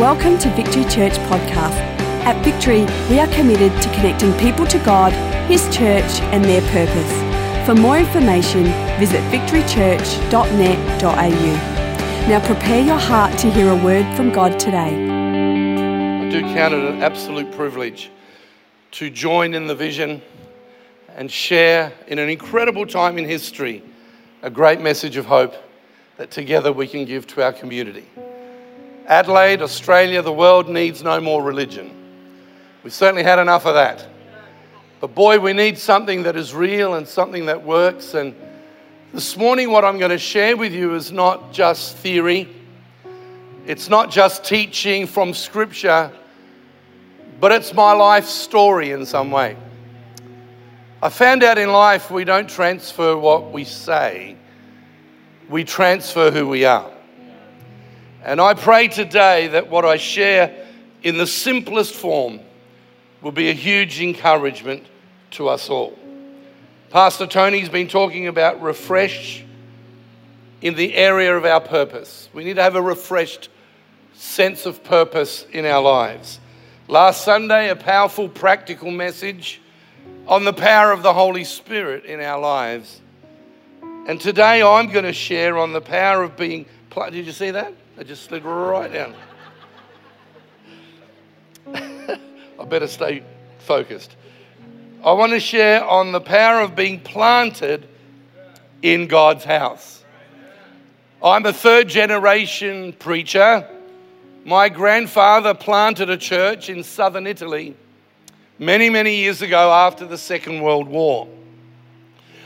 Welcome to Victory Church Podcast. At Victory, we are committed to connecting people to God, His church, and their purpose. For more information, visit victorychurch.net.au. Now prepare your heart to hear a word from God today. I do count it an absolute privilege to join in the vision and share in an incredible time in history a great message of hope that together we can give to our community. Adelaide, Australia, the world needs no more religion. We've certainly had enough of that. But boy, we need something that is real and something that works. And this morning, what I'm going to share with you is not just theory, it's not just teaching from Scripture, but it's my life story in some way. I found out in life we don't transfer what we say, we transfer who we are. And I pray today that what I share in the simplest form will be a huge encouragement to us all. Pastor Tony's been talking about refresh in the area of our purpose. We need to have a refreshed sense of purpose in our lives. Last Sunday, a powerful practical message on the power of the Holy Spirit in our lives. And today I'm going to share on the power of being. Did you see that? I just slid right down. I better stay focused. I want to share on the power of being planted in God's house. I'm a third generation preacher. My grandfather planted a church in southern Italy many, many years ago after the Second World War.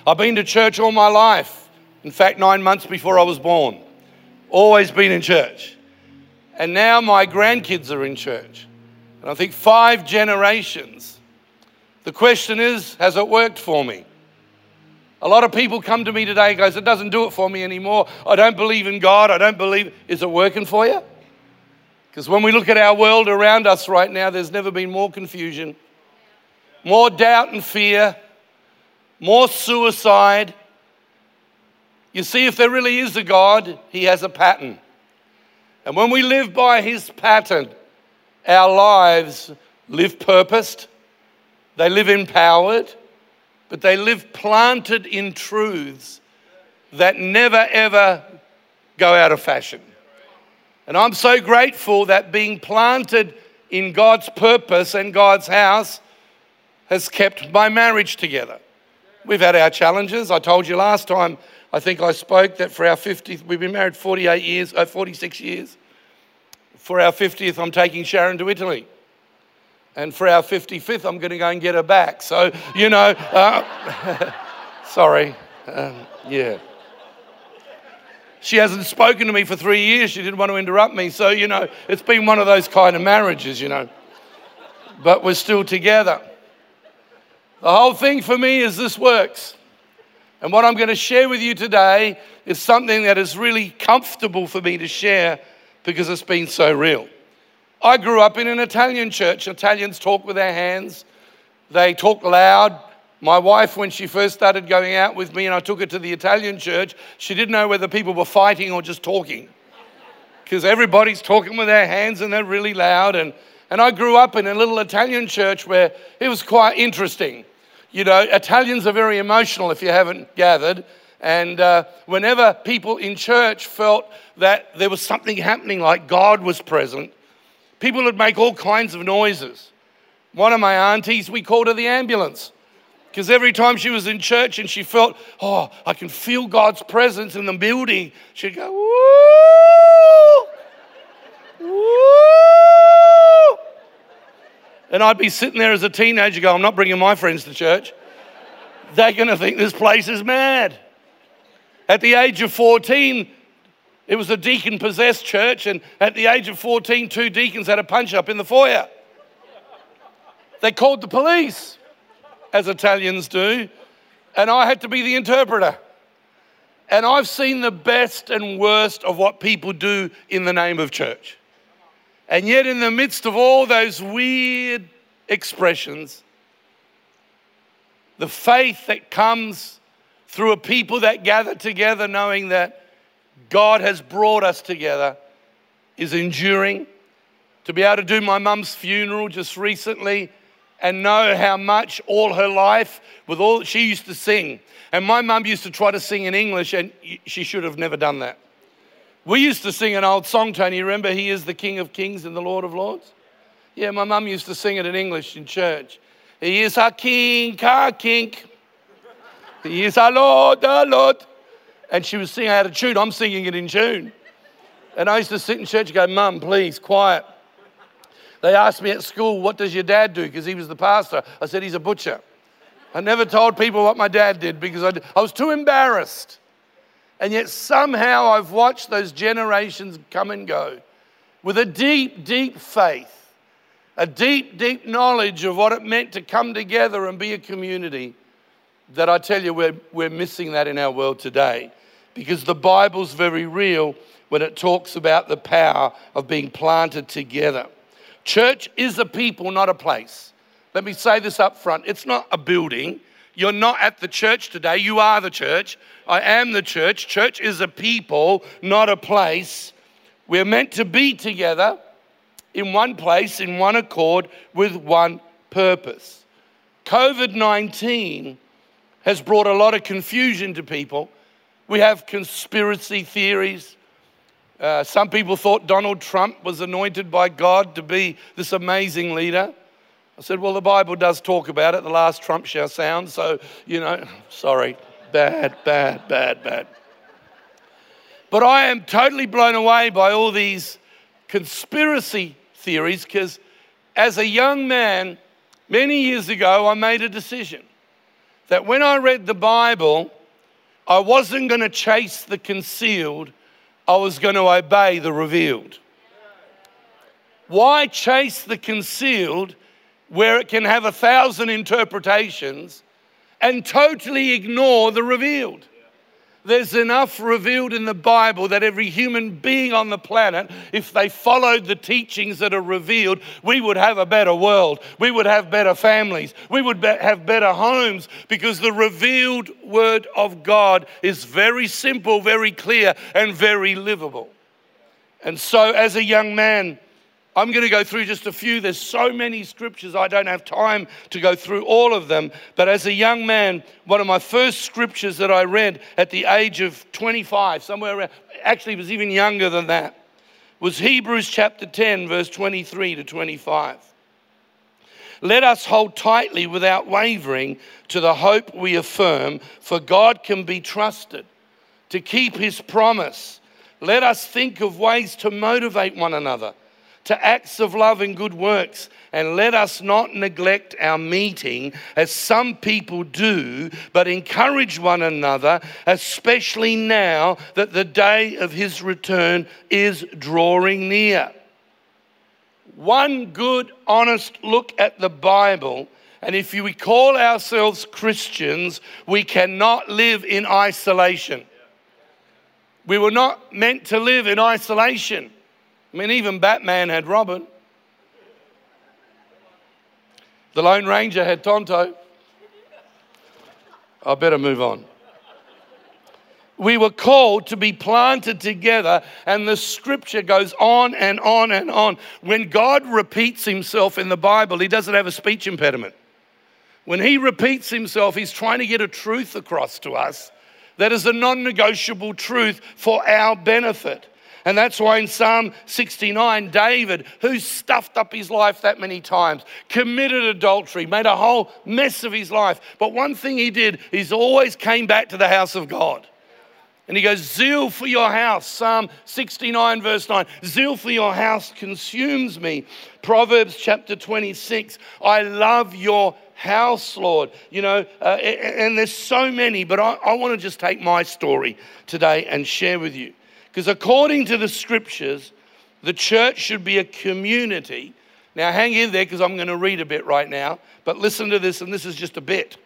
I've been to church all my life. In fact, nine months before I was born. Always been in church. And now my grandkids are in church. And I think five generations. The question is, has it worked for me? A lot of people come to me today goes, it doesn't do it for me anymore. I don't believe in God. I don't believe. Is it working for you? Because when we look at our world around us right now, there's never been more confusion, more doubt and fear, more suicide, you see, if there really is a God, He has a pattern. And when we live by His pattern, our lives live purposed, they live empowered, but they live planted in truths that never ever go out of fashion. And I'm so grateful that being planted in God's purpose and God's house has kept my marriage together. We've had our challenges. I told you last time I think I spoke that for our 50th, we've been married 48 years, uh, 46 years. For our 50th, I'm taking Sharon to Italy. And for our 55th, I'm going to go and get her back. So, you know, uh, sorry. Um, yeah. She hasn't spoken to me for three years. She didn't want to interrupt me. So, you know, it's been one of those kind of marriages, you know. But we're still together. The whole thing for me is this works. And what I'm going to share with you today is something that is really comfortable for me to share because it's been so real. I grew up in an Italian church. Italians talk with their hands, they talk loud. My wife, when she first started going out with me and I took her to the Italian church, she didn't know whether people were fighting or just talking. Because everybody's talking with their hands and they're really loud. And, and I grew up in a little Italian church where it was quite interesting. You know, Italians are very emotional if you haven't gathered. And uh, whenever people in church felt that there was something happening, like God was present, people would make all kinds of noises. One of my aunties, we called her the ambulance. Because every time she was in church and she felt, oh, I can feel God's presence in the building, she'd go, woo, woo. And I'd be sitting there as a teenager going, I'm not bringing my friends to church. They're going to think this place is mad. At the age of 14, it was a deacon possessed church, and at the age of 14, two deacons had a punch up in the foyer. They called the police, as Italians do, and I had to be the interpreter. And I've seen the best and worst of what people do in the name of church. And yet, in the midst of all those weird expressions, the faith that comes through a people that gather together knowing that God has brought us together is enduring to be able to do my mum's funeral just recently and know how much all her life, with all she used to sing. And my mum used to try to sing in English, and she should have never done that. We used to sing an old song, Tony. Remember, He is the King of Kings and the Lord of Lords? Yeah, my mum used to sing it in English in church. He is our King, our King. He is our Lord, our Lord. And she was singing out of tune. I'm singing it in tune. And I used to sit in church and go, Mum, please, quiet. They asked me at school, What does your dad do? Because he was the pastor. I said, He's a butcher. I never told people what my dad did because I, I was too embarrassed. And yet somehow I've watched those generations come and go with a deep, deep faith, a deep, deep knowledge of what it meant to come together and be a community. That I tell you, we're, we're missing that in our world today because the Bible's very real when it talks about the power of being planted together. Church is a people, not a place. Let me say this up front it's not a building. You're not at the church today. You are the church. I am the church. Church is a people, not a place. We're meant to be together in one place, in one accord, with one purpose. COVID 19 has brought a lot of confusion to people. We have conspiracy theories. Uh, some people thought Donald Trump was anointed by God to be this amazing leader. I said, Well, the Bible does talk about it. The last trump shall sound. So, you know, sorry. Bad, bad, bad, bad. But I am totally blown away by all these conspiracy theories because as a young man, many years ago, I made a decision that when I read the Bible, I wasn't going to chase the concealed I was going to obey the revealed. Why chase the concealed where it can have a thousand interpretations and totally ignore the revealed? There's enough revealed in the Bible that every human being on the planet, if they followed the teachings that are revealed, we would have a better world. We would have better families. We would be- have better homes because the revealed Word of God is very simple, very clear, and very livable. And so, as a young man, I'm going to go through just a few. There's so many scriptures, I don't have time to go through all of them. But as a young man, one of my first scriptures that I read at the age of 25, somewhere around, actually, was even younger than that, was Hebrews chapter 10, verse 23 to 25. Let us hold tightly without wavering to the hope we affirm, for God can be trusted to keep his promise. Let us think of ways to motivate one another to acts of love and good works. And let us not neglect our meeting as some people do, but encourage one another, especially now that the day of his return is drawing near. One good, honest look at the Bible. And if we call ourselves Christians, we cannot live in isolation. We were not meant to live in isolation. I mean, even Batman had Robin. The Lone Ranger had Tonto. I better move on. We were called to be planted together, and the scripture goes on and on and on. When God repeats himself in the Bible, he doesn't have a speech impediment. When he repeats himself, he's trying to get a truth across to us that is a non negotiable truth for our benefit. And that's why in Psalm 69, David, who stuffed up his life that many times, committed adultery, made a whole mess of his life. But one thing he did, he's always came back to the house of God. And he goes, Zeal for your house, Psalm 69, verse 9. Zeal for your house consumes me. Proverbs chapter 26. I love your house, Lord. You know, uh, and there's so many, but I, I want to just take my story today and share with you. Because according to the scriptures, the church should be a community. Now, hang in there because I'm going to read a bit right now, but listen to this, and this is just a bit.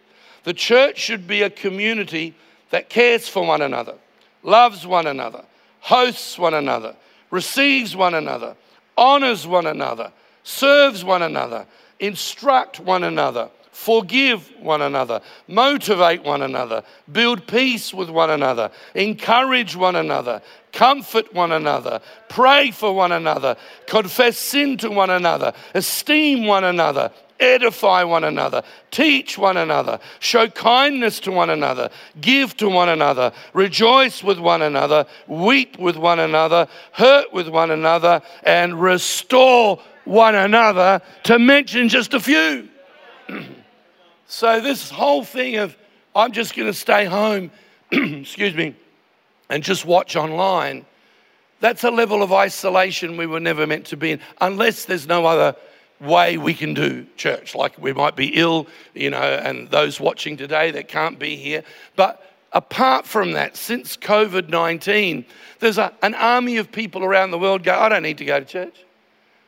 The church should be a community that cares for one another, loves one another, hosts one another, receives one another, honors one another, serves one another, instruct one another, forgive one another, motivate one another, build peace with one another, encourage one another, comfort one another, pray for one another, confess sin to one another, esteem one another, edify one another, teach one another, show kindness to one another, give to one another, rejoice with one another, weep with one another, hurt with one another, and restore one another, to mention just a few. So, this whole thing of I'm just going to stay home, excuse me, and just watch online, that's a level of isolation we were never meant to be in, unless there's no other way we can do church. Like we might be ill, you know, and those watching today that can't be here. But apart from that, since COVID 19, there's a, an army of people around the world go, I don't need to go to church.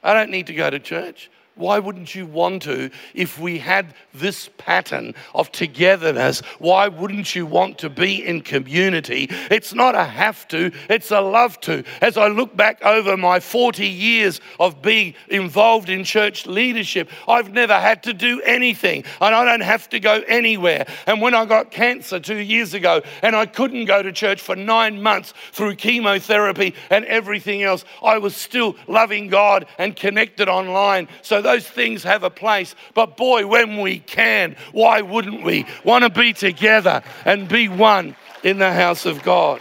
I don't need to go to church. Why wouldn't you want to if we had this pattern of togetherness? Why wouldn't you want to be in community? It's not a have to, it's a love to. As I look back over my 40 years of being involved in church leadership, I've never had to do anything and I don't have to go anywhere. And when I got cancer two years ago and I couldn't go to church for nine months through chemotherapy and everything else, I was still loving God and connected online. So those things have a place. But boy, when we can, why wouldn't we want to be together and be one in the house of God?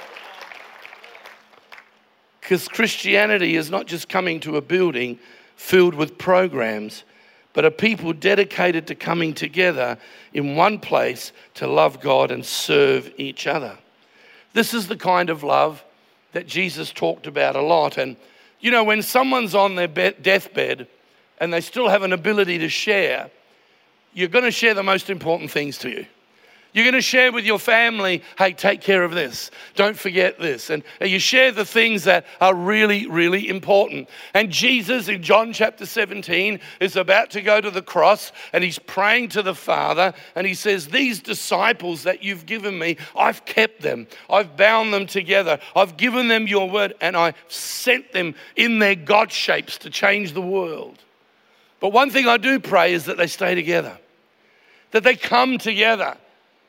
Because Christianity is not just coming to a building filled with programs, but a people dedicated to coming together in one place to love God and serve each other. This is the kind of love that Jesus talked about a lot. And, you know, when someone's on their deathbed, and they still have an ability to share, you're going to share the most important things to you. You're going to share with your family, hey, take care of this. Don't forget this. And you share the things that are really, really important. And Jesus in John chapter 17 is about to go to the cross and he's praying to the Father and he says, These disciples that you've given me, I've kept them. I've bound them together. I've given them your word and I've sent them in their God shapes to change the world. But one thing I do pray is that they stay together, that they come together.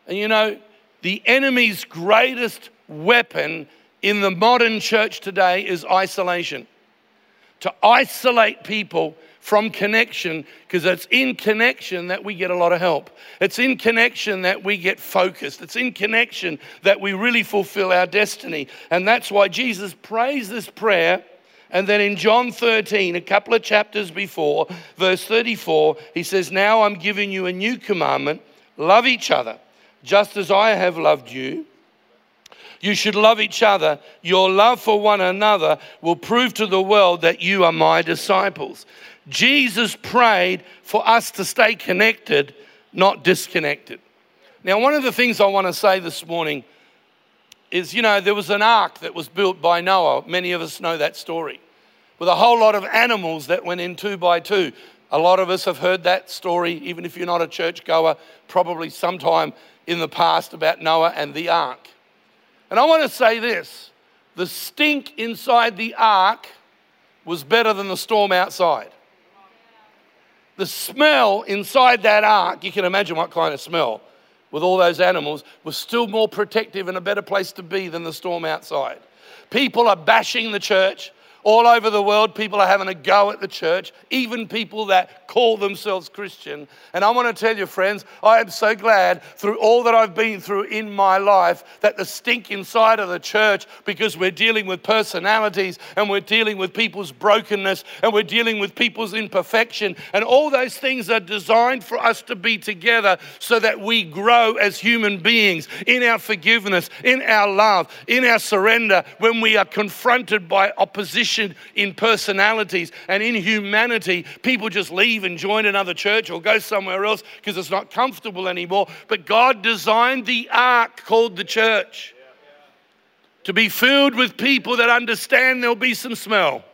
And you know, the enemy's greatest weapon in the modern church today is isolation. To isolate people from connection, because it's in connection that we get a lot of help. It's in connection that we get focused. It's in connection that we really fulfill our destiny. And that's why Jesus prays this prayer and then in John 13, a couple of chapters before, verse 34, he says, Now I'm giving you a new commandment love each other, just as I have loved you. You should love each other. Your love for one another will prove to the world that you are my disciples. Jesus prayed for us to stay connected, not disconnected. Now, one of the things I want to say this morning is you know, there was an ark that was built by Noah. Many of us know that story. With a whole lot of animals that went in two by two. A lot of us have heard that story, even if you're not a churchgoer, probably sometime in the past about Noah and the ark. And I want to say this the stink inside the ark was better than the storm outside. The smell inside that ark, you can imagine what kind of smell with all those animals was still more protective and a better place to be than the storm outside. People are bashing the church. All over the world, people are having a go at the church, even people that call themselves Christian. And I want to tell you, friends, I am so glad through all that I've been through in my life that the stink inside of the church, because we're dealing with personalities and we're dealing with people's brokenness and we're dealing with people's imperfection. And all those things are designed for us to be together so that we grow as human beings in our forgiveness, in our love, in our surrender when we are confronted by opposition in personalities and in humanity. People just leave and join another church or go somewhere else because it's not comfortable anymore. But God designed the ark called the church to be filled with people that understand there'll be some smell.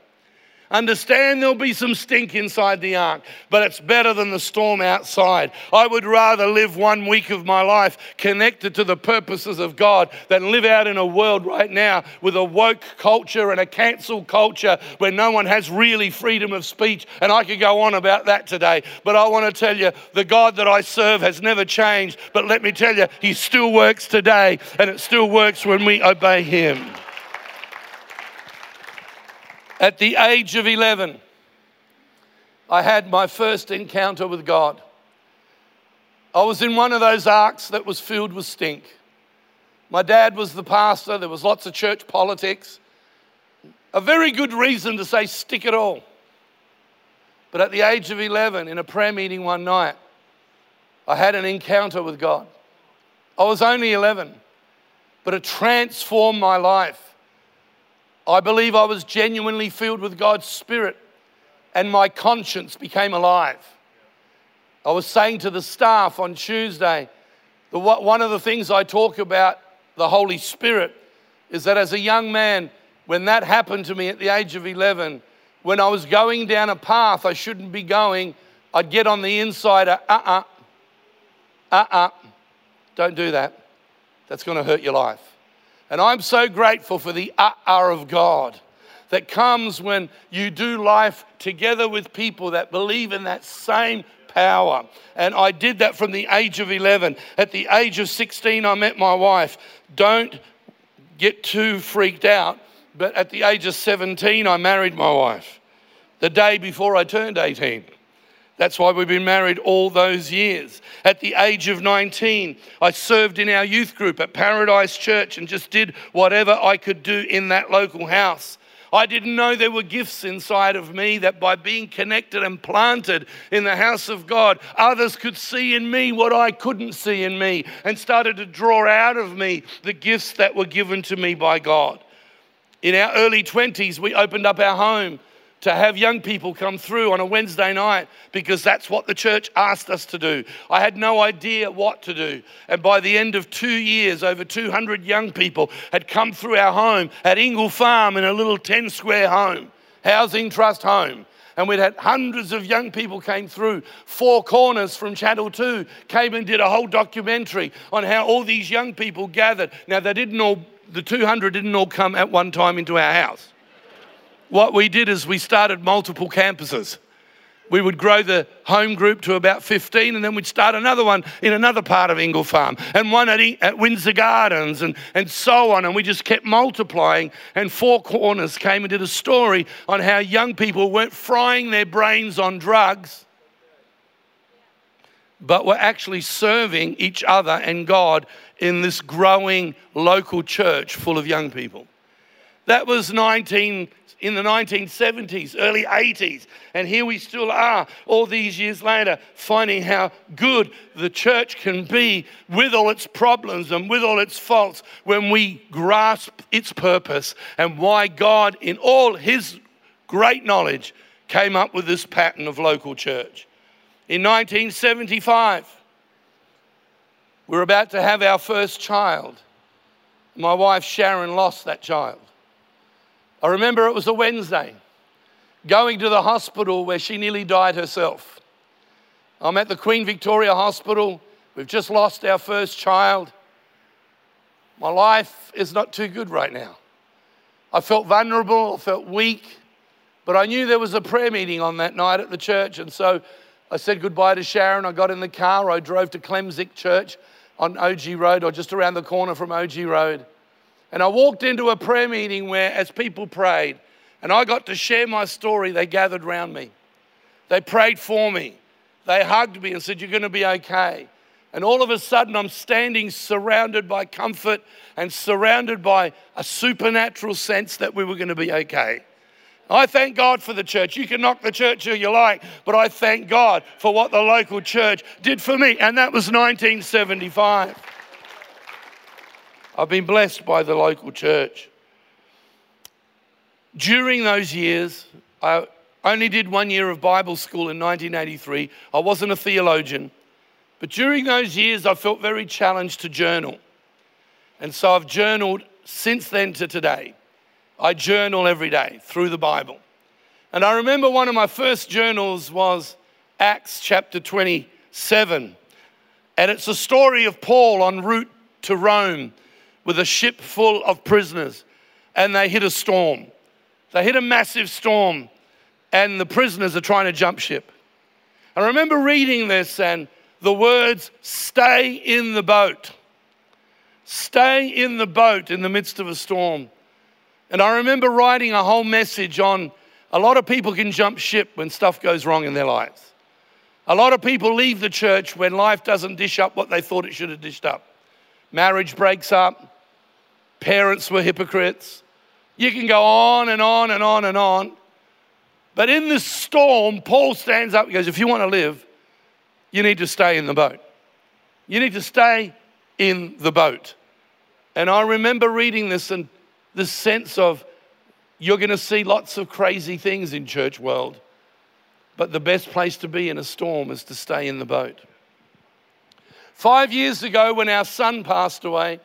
Understand there'll be some stink inside the ark, but it's better than the storm outside. I would rather live one week of my life connected to the purposes of God than live out in a world right now with a woke culture and a cancel culture where no one has really freedom of speech. And I could go on about that today, but I want to tell you the God that I serve has never changed. But let me tell you, He still works today, and it still works when we obey Him. At the age of 11, I had my first encounter with God. I was in one of those arks that was filled with stink. My dad was the pastor, there was lots of church politics. A very good reason to say stick it all. But at the age of 11, in a prayer meeting one night, I had an encounter with God. I was only 11, but it transformed my life. I believe I was genuinely filled with God's Spirit and my conscience became alive. I was saying to the staff on Tuesday, the, one of the things I talk about the Holy Spirit is that as a young man, when that happened to me at the age of 11, when I was going down a path I shouldn't be going, I'd get on the inside, uh uh, uh uh, don't do that. That's going to hurt your life. And I'm so grateful for the uh of God that comes when you do life together with people that believe in that same power. And I did that from the age of 11. At the age of 16, I met my wife. Don't get too freaked out, but at the age of 17, I married my wife the day before I turned 18. That's why we've been married all those years. At the age of 19, I served in our youth group at Paradise Church and just did whatever I could do in that local house. I didn't know there were gifts inside of me that by being connected and planted in the house of God, others could see in me what I couldn't see in me and started to draw out of me the gifts that were given to me by God. In our early 20s, we opened up our home to have young people come through on a Wednesday night because that's what the church asked us to do. I had no idea what to do. And by the end of two years, over 200 young people had come through our home at Ingle Farm in a little 10 square home, housing trust home. And we'd had hundreds of young people came through. Four Corners from Channel 2 came and did a whole documentary on how all these young people gathered. Now, they didn't all, the 200 didn't all come at one time into our house what we did is we started multiple campuses. We would grow the home group to about 15, and then we'd start another one in another part of Ingle Farm, and one at, at Windsor Gardens, and, and so on. And we just kept multiplying. And Four Corners came and did a story on how young people weren't frying their brains on drugs, but were actually serving each other and God in this growing local church full of young people. That was 19 in the 1970s, early 80s. And here we still are, all these years later, finding how good the church can be with all its problems and with all its faults when we grasp its purpose and why God, in all his great knowledge, came up with this pattern of local church. In 1975, we we're about to have our first child. My wife Sharon lost that child. I remember it was a Wednesday, going to the hospital where she nearly died herself. I'm at the Queen Victoria Hospital. We've just lost our first child. My life is not too good right now. I felt vulnerable, I felt weak, but I knew there was a prayer meeting on that night at the church. And so I said goodbye to Sharon. I got in the car. I drove to Klemzig Church on OG Road, or just around the corner from OG Road. And I walked into a prayer meeting where, as people prayed, and I got to share my story, they gathered around me. They prayed for me. They hugged me and said, You're going to be okay. And all of a sudden, I'm standing surrounded by comfort and surrounded by a supernatural sense that we were going to be okay. I thank God for the church. You can knock the church who you like, but I thank God for what the local church did for me. And that was 1975. I've been blessed by the local church. During those years, I only did one year of Bible school in 1983. I wasn't a theologian. But during those years, I felt very challenged to journal. And so I've journaled since then to today. I journal every day through the Bible. And I remember one of my first journals was Acts chapter 27. And it's a story of Paul en route to Rome with a ship full of prisoners. And they hit a storm. They hit a massive storm, and the prisoners are trying to jump ship. I remember reading this and the words, stay in the boat. Stay in the boat in the midst of a storm. And I remember writing a whole message on a lot of people can jump ship when stuff goes wrong in their lives. A lot of people leave the church when life doesn't dish up what they thought it should have dished up. Marriage breaks up, parents were hypocrites. You can go on and on and on and on. But in this storm, Paul stands up and goes, If you want to live, you need to stay in the boat. You need to stay in the boat. And I remember reading this and this sense of you're going to see lots of crazy things in church world, but the best place to be in a storm is to stay in the boat. Five years ago, when our son passed away,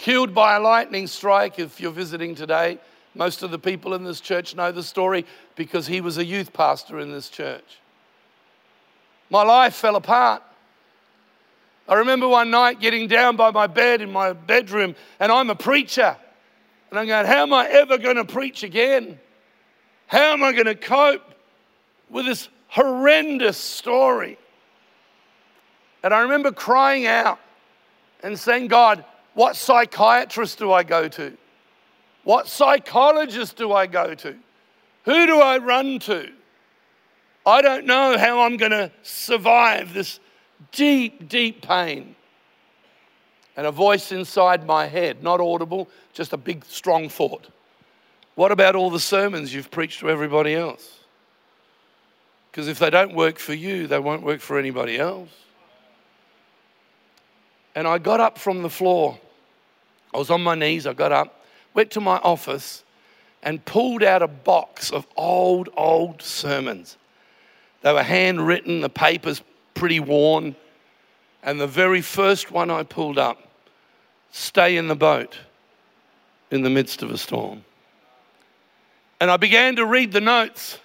killed by a lightning strike, if you're visiting today, most of the people in this church know the story because he was a youth pastor in this church. My life fell apart. I remember one night getting down by my bed in my bedroom, and I'm a preacher. And I'm going, How am I ever going to preach again? How am I going to cope with this horrendous story? And I remember crying out and saying, God, what psychiatrist do I go to? What psychologist do I go to? Who do I run to? I don't know how I'm going to survive this deep, deep pain. And a voice inside my head, not audible, just a big, strong thought. What about all the sermons you've preached to everybody else? Because if they don't work for you, they won't work for anybody else. And I got up from the floor. I was on my knees, I got up, went to my office, and pulled out a box of old, old sermons. They were handwritten, the paper's pretty worn. And the very first one I pulled up stay in the boat in the midst of a storm. And I began to read the notes.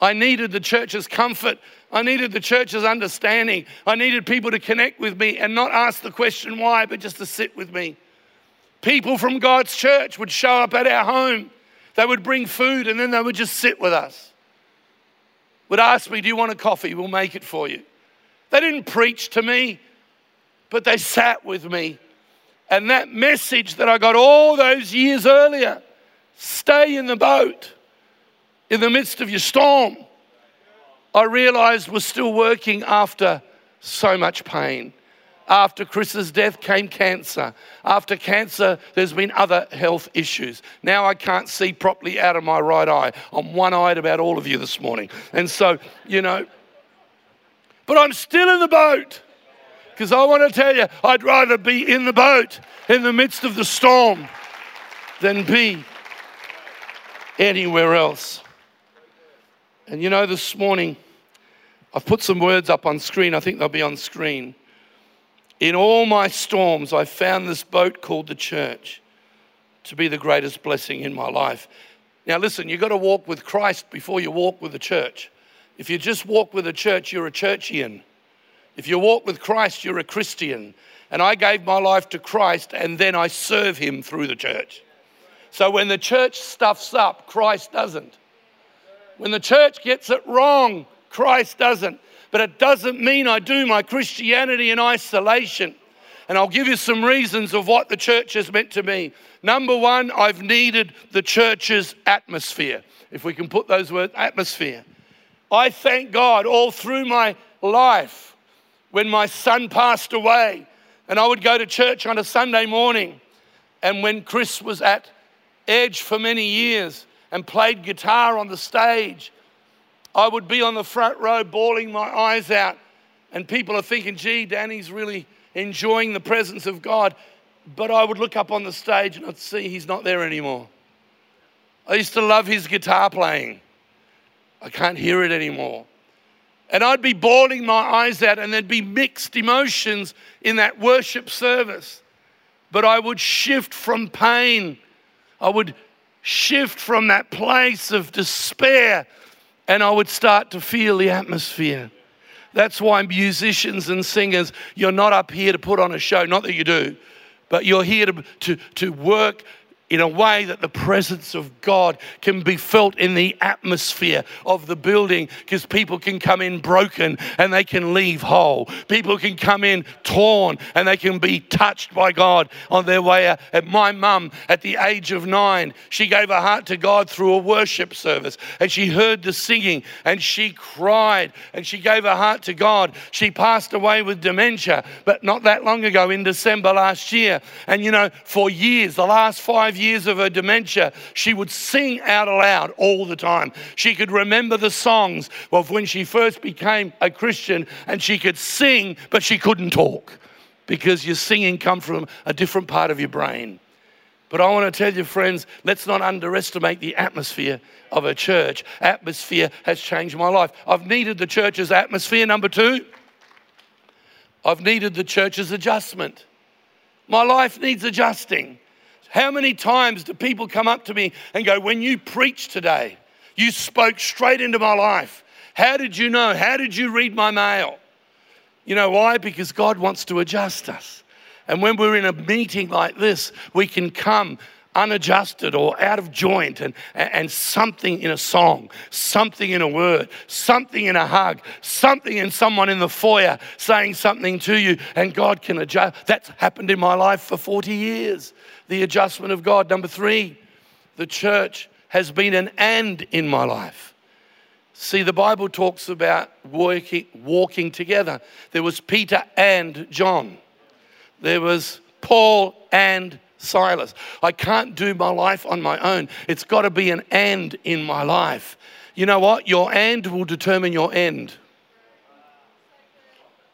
I needed the church's comfort. I needed the church's understanding. I needed people to connect with me and not ask the question why, but just to sit with me. People from God's church would show up at our home. They would bring food and then they would just sit with us. Would ask me, Do you want a coffee? We'll make it for you. They didn't preach to me, but they sat with me. And that message that I got all those years earlier stay in the boat in the midst of your storm, I realized was still working after so much pain. After Chris's death came cancer. After cancer, there's been other health issues. Now I can't see properly out of my right eye. I'm one eyed about all of you this morning. And so, you know, but I'm still in the boat because I want to tell you, I'd rather be in the boat in the midst of the storm than be anywhere else. And you know, this morning, I've put some words up on screen. I think they'll be on screen. In all my storms, I found this boat called the church to be the greatest blessing in my life. Now, listen, you've got to walk with Christ before you walk with the church. If you just walk with the church, you're a churchian. If you walk with Christ, you're a Christian. And I gave my life to Christ and then I serve him through the church. So when the church stuffs up, Christ doesn't. When the church gets it wrong, Christ doesn't. But it doesn't mean I do my Christianity in isolation. And I'll give you some reasons of what the church has meant to me. Number one, I've needed the church's atmosphere. If we can put those words, atmosphere. I thank God all through my life when my son passed away and I would go to church on a Sunday morning. And when Chris was at Edge for many years and played guitar on the stage, I would be on the front row bawling my eyes out. And people are thinking, gee, Danny's really enjoying the presence of God. But I would look up on the stage and I'd see he's not there anymore. I used to love his guitar playing. I can't hear it anymore. And I'd be bawling my eyes out, and there'd be mixed emotions in that worship service. But I would shift from pain. I would shift from that place of despair and I would start to feel the atmosphere. That's why musicians and singers, you're not up here to put on a show, not that you do, but you're here to, to, to work in a way that the presence of God can be felt in the atmosphere of the building because people can come in broken and they can leave whole. People can come in torn and they can be touched by God on their way out. And my mum, at the age of nine, she gave her heart to God through a worship service and she heard the singing and she cried and she gave her heart to God. She passed away with dementia, but not that long ago in December last year. And you know, for years, the last five years of her dementia, she would sing out aloud all the time. She could remember the songs of when she first became a Christian and she could sing, but she couldn't talk because your singing come from a different part of your brain. But I want to tell you, friends, let's not underestimate the atmosphere of a church. Atmosphere has changed my life. I've needed the church's atmosphere. Number two, I've needed the church's adjustment. My life needs adjusting. How many times do people come up to me and go, When you preached today, you spoke straight into my life. How did you know? How did you read my mail? You know why? Because God wants to adjust us. And when we're in a meeting like this, we can come unadjusted or out of joint and, and something in a song, something in a word, something in a hug, something in someone in the foyer saying something to you, and God can adjust. That's happened in my life for 40 years the adjustment of God. Number three, the church has been an and in my life. See, the Bible talks about working, walking together. There was Peter and John, there was Paul and Silas. I can't do my life on my own. It's got to be an and in my life. You know what? Your and will determine your end.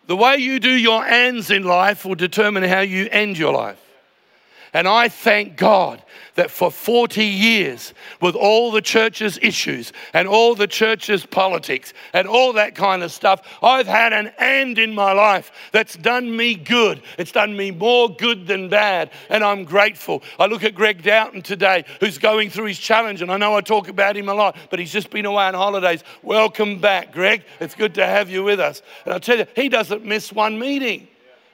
The way you do your ands in life will determine how you end your life. And I thank God that for 40 years, with all the church's issues and all the church's politics and all that kind of stuff, I've had an and in my life that's done me good. It's done me more good than bad, and I'm grateful. I look at Greg Doughton today, who's going through his challenge, and I know I talk about him a lot, but he's just been away on holidays. Welcome back, Greg. It's good to have you with us. And I tell you, he doesn't miss one meeting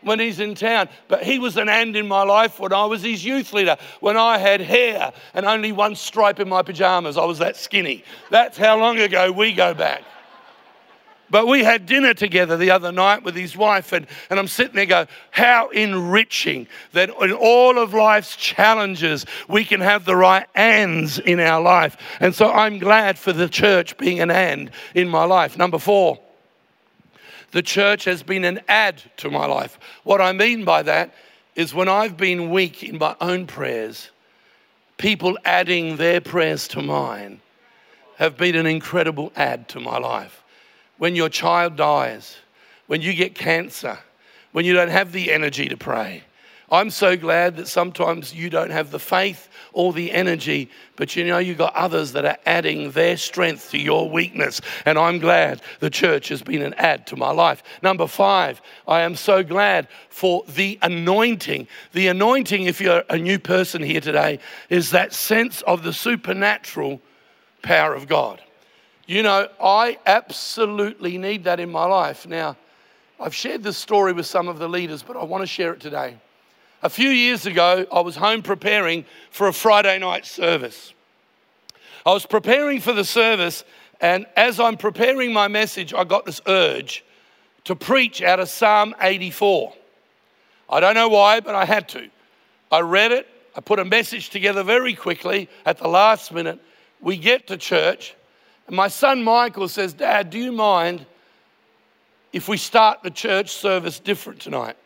when he's in town. But he was an and in my life when I was his youth leader, when I had hair and only one stripe in my pajamas. I was that skinny. That's how long ago we go back. But we had dinner together the other night with his wife, and, and I'm sitting there going, How enriching that in all of life's challenges, we can have the right ands in our life. And so I'm glad for the church being an and in my life. Number four, the church has been an add to my life. What I mean by that is when I've been weak in my own prayers, people adding their prayers to mine have been an incredible add to my life. When your child dies, when you get cancer, when you don't have the energy to pray, I'm so glad that sometimes you don't have the faith or the energy, but you know you've got others that are adding their strength to your weakness. And I'm glad the church has been an add to my life. Number five, I am so glad for the anointing. The anointing, if you're a new person here today, is that sense of the supernatural power of God. You know, I absolutely need that in my life. Now, I've shared this story with some of the leaders, but I want to share it today. A few years ago, I was home preparing for a Friday night service. I was preparing for the service, and as I'm preparing my message, I got this urge to preach out of Psalm 84. I don't know why, but I had to. I read it, I put a message together very quickly at the last minute. We get to church, and my son Michael says, Dad, do you mind if we start the church service different tonight?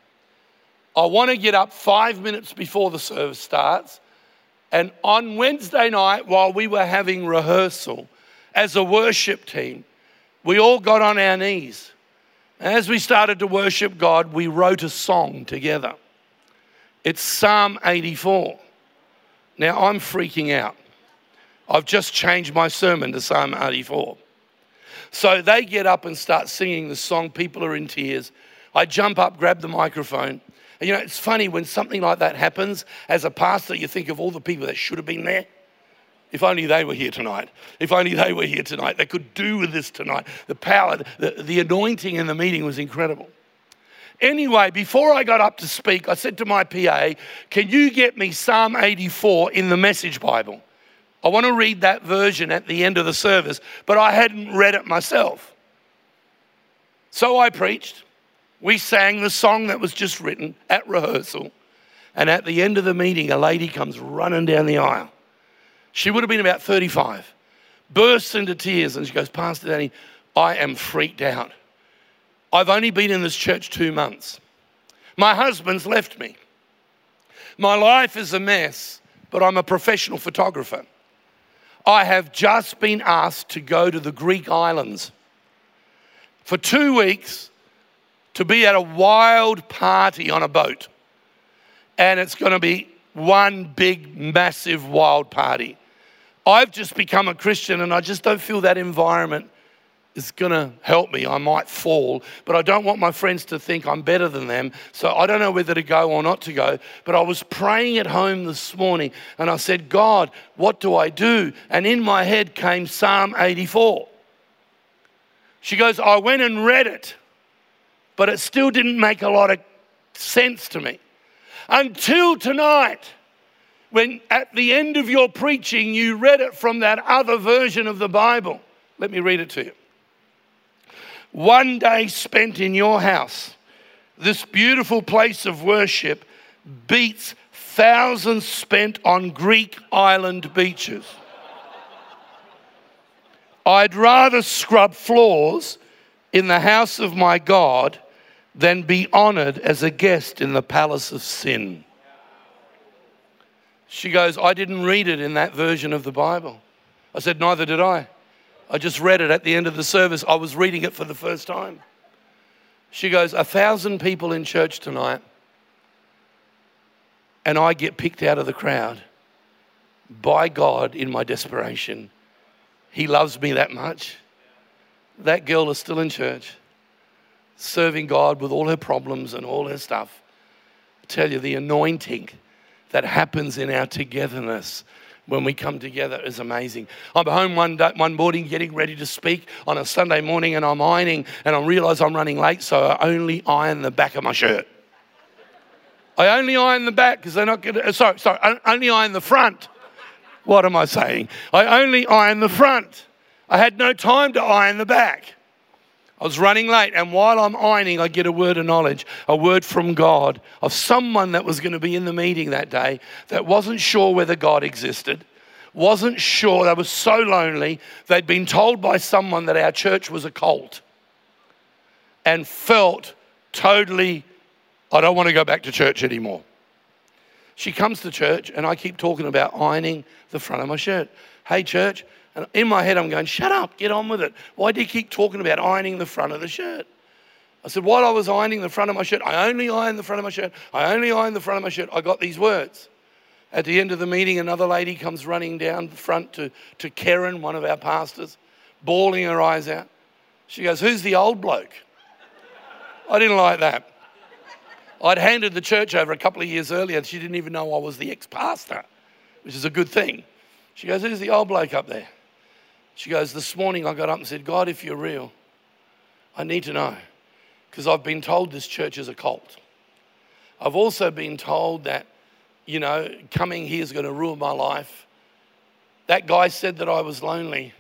I want to get up five minutes before the service starts. And on Wednesday night, while we were having rehearsal as a worship team, we all got on our knees. As we started to worship God, we wrote a song together. It's Psalm 84. Now I'm freaking out. I've just changed my sermon to Psalm 84. So they get up and start singing the song. People are in tears. I jump up, grab the microphone, and you know, it's funny when something like that happens, as a pastor, you think of all the people that should have been there. If only they were here tonight. If only they were here tonight. They could do with this tonight. The power, the, the anointing in the meeting was incredible. Anyway, before I got up to speak, I said to my PA, Can you get me Psalm 84 in the Message Bible? I want to read that version at the end of the service, but I hadn't read it myself. So I preached. We sang the song that was just written at rehearsal. And at the end of the meeting, a lady comes running down the aisle. She would have been about 35, bursts into tears, and she goes, Pastor Danny, I am freaked out. I've only been in this church two months. My husband's left me. My life is a mess, but I'm a professional photographer. I have just been asked to go to the Greek islands for two weeks to be at a wild party on a boat. And it's going to be one big, massive, wild party. I've just become a Christian and I just don't feel that environment is going to help me. I might fall, but I don't want my friends to think I'm better than them. So I don't know whether to go or not to go. But I was praying at home this morning and I said, God, what do I do? And in my head came Psalm 84. She goes, I went and read it, but it still didn't make a lot of sense to me. Until tonight, when at the end of your preaching you read it from that other version of the Bible. Let me read it to you. One day spent in your house, this beautiful place of worship beats thousands spent on Greek island beaches. I'd rather scrub floors in the house of my God than be honored as a guest in the palace of sin. She goes, I didn't read it in that version of the Bible. I said, Neither did I. I just read it at the end of the service. I was reading it for the first time. She goes, A thousand people in church tonight, and I get picked out of the crowd by God in my desperation he loves me that much. That girl is still in church, serving God with all her problems and all her stuff. I tell you, the anointing that happens in our togetherness when we come together is amazing. I'm home one, day, one morning getting ready to speak on a Sunday morning and I'm ironing and I realize I'm running late, so I only iron the back of my shirt. I only iron the back because they're not going to, uh, sorry, sorry, I only iron the front what am I saying? I only iron the front. I had no time to iron the back. I was running late, and while I'm ironing, I get a word of knowledge, a word from God of someone that was going to be in the meeting that day that wasn't sure whether God existed, wasn't sure, they were so lonely, they'd been told by someone that our church was a cult, and felt totally, I don't want to go back to church anymore. She comes to church, and I keep talking about ironing the front of my shirt. Hey, church. And in my head, I'm going, shut up, get on with it. Why do you keep talking about ironing the front of the shirt? I said, while I was ironing the front of my shirt, I only iron the front of my shirt, I only iron the front of my shirt, I got these words. At the end of the meeting, another lady comes running down the front to, to Karen, one of our pastors, bawling her eyes out. She goes, Who's the old bloke? I didn't like that. I'd handed the church over a couple of years earlier. She didn't even know I was the ex pastor, which is a good thing. She goes, Who's the old bloke up there? She goes, This morning I got up and said, God, if you're real, I need to know. Because I've been told this church is a cult. I've also been told that, you know, coming here is going to ruin my life. That guy said that I was lonely.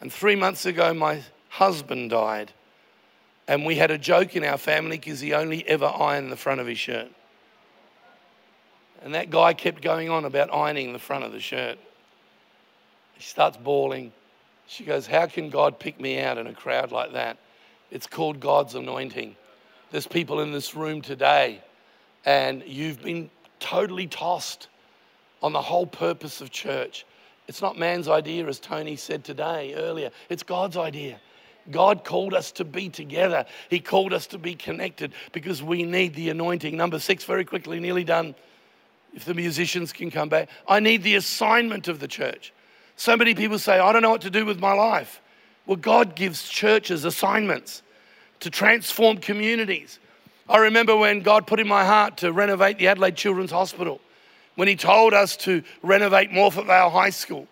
And three months ago, my husband died. And we had a joke in our family because he only ever ironed the front of his shirt. And that guy kept going on about ironing the front of the shirt. He starts bawling. She goes, How can God pick me out in a crowd like that? It's called God's anointing. There's people in this room today, and you've been totally tossed on the whole purpose of church. It's not man's idea, as Tony said today earlier, it's God's idea. God called us to be together. He called us to be connected because we need the anointing. Number six, very quickly, nearly done. If the musicians can come back, I need the assignment of the church. So many people say, I don't know what to do with my life. Well, God gives churches assignments to transform communities. I remember when God put in my heart to renovate the Adelaide Children's Hospital, when He told us to renovate Morphett Vale High School.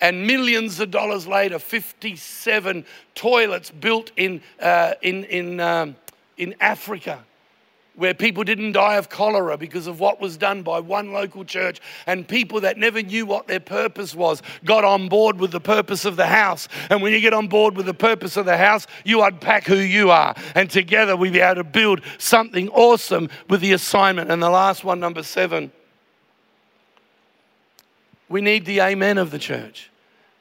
And millions of dollars later, 57 toilets built in, uh, in, in, um, in Africa where people didn't die of cholera because of what was done by one local church, and people that never knew what their purpose was got on board with the purpose of the house. And when you get on board with the purpose of the house, you unpack who you are, and together we be able to build something awesome with the assignment. And the last one, number seven, we need the amen of the church.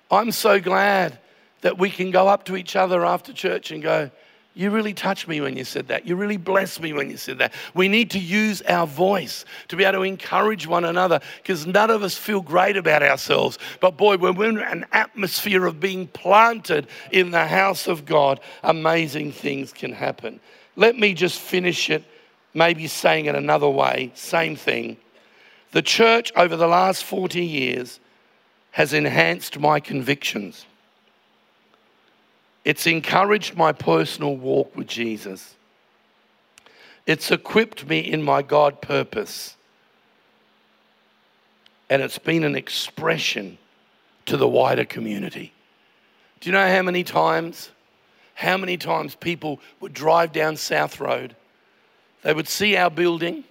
I'm so glad that we can go up to each other after church and go, you really touched me when you said that. You really blessed me when you said that. We need to use our voice to be able to encourage one another because none of us feel great about ourselves. But boy, when we're in an atmosphere of being planted in the house of God, amazing things can happen. Let me just finish it, maybe saying it another way, same thing. The church over the last 40 years has enhanced my convictions. It's encouraged my personal walk with Jesus. It's equipped me in my God purpose. And it's been an expression to the wider community. Do you know how many times, how many times people would drive down South Road, they would see our building,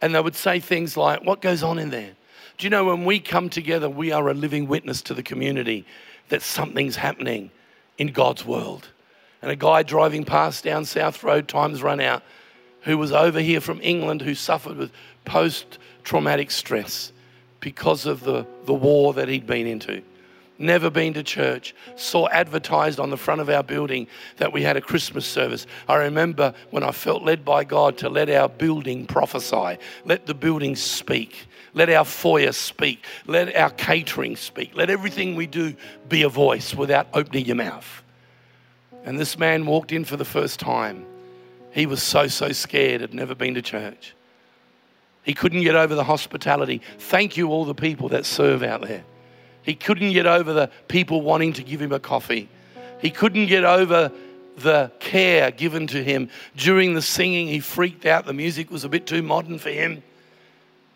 and they would say things like, What goes on in there? Do you know when we come together, we are a living witness to the community that something's happening in God's world. And a guy driving past down South Road, times run out, who was over here from England who suffered with post traumatic stress because of the, the war that he'd been into. Never been to church, saw advertised on the front of our building that we had a Christmas service. I remember when I felt led by God to let our building prophesy, let the building speak. Let our foyer speak. Let our catering speak. Let everything we do be a voice without opening your mouth. And this man walked in for the first time. He was so, so scared, had never been to church. He couldn't get over the hospitality. Thank you, all the people that serve out there. He couldn't get over the people wanting to give him a coffee. He couldn't get over the care given to him. During the singing, he freaked out. The music was a bit too modern for him.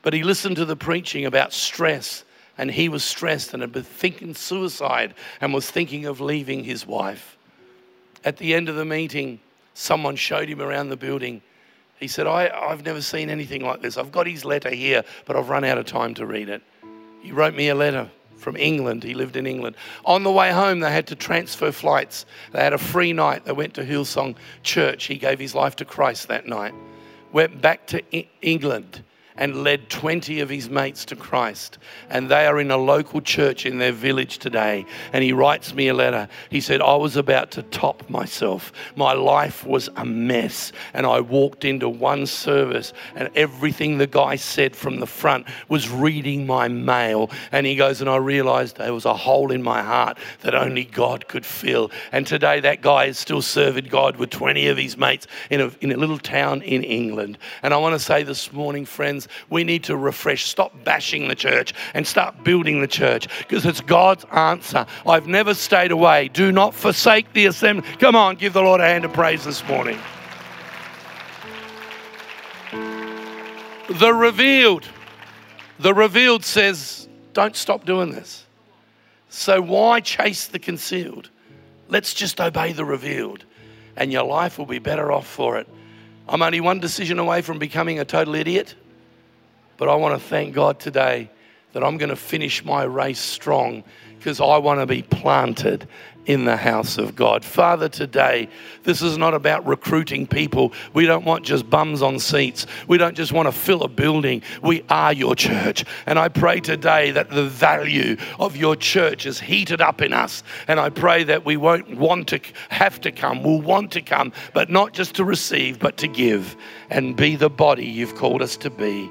But he listened to the preaching about stress, and he was stressed and had been thinking suicide and was thinking of leaving his wife. At the end of the meeting, someone showed him around the building. He said, I, I've never seen anything like this. I've got his letter here, but I've run out of time to read it. He wrote me a letter from England. He lived in England. On the way home, they had to transfer flights. They had a free night. They went to Hillsong Church. He gave his life to Christ that night. Went back to England and led 20 of his mates to Christ. And they are in a local church in their village today. And he writes me a letter. He said, I was about to top myself. My life was a mess. And I walked into one service, and everything the guy said from the front was reading my mail. And he goes, And I realized there was a hole in my heart that only God could fill. And today, that guy is still serving God with 20 of his mates in a, in a little town in England. And I want to say this morning, friends, we need to refresh. Stop bashing the church and start building the church because it's God's answer. I've never stayed away. Do not forsake the assembly. Come on, give the Lord a hand of praise this morning. The revealed. The revealed says, don't stop doing this. So why chase the concealed? Let's just obey the revealed, and your life will be better off for it. I'm only one decision away from becoming a total idiot. But I want to thank God today that I'm going to finish my race strong because I want to be planted in the house of God. Father, today, this is not about recruiting people. We don't want just bums on seats. We don't just want to fill a building. We are your church. And I pray today that the value of your church is heated up in us. And I pray that we won't want to have to come. We'll want to come, but not just to receive, but to give and be the body you've called us to be.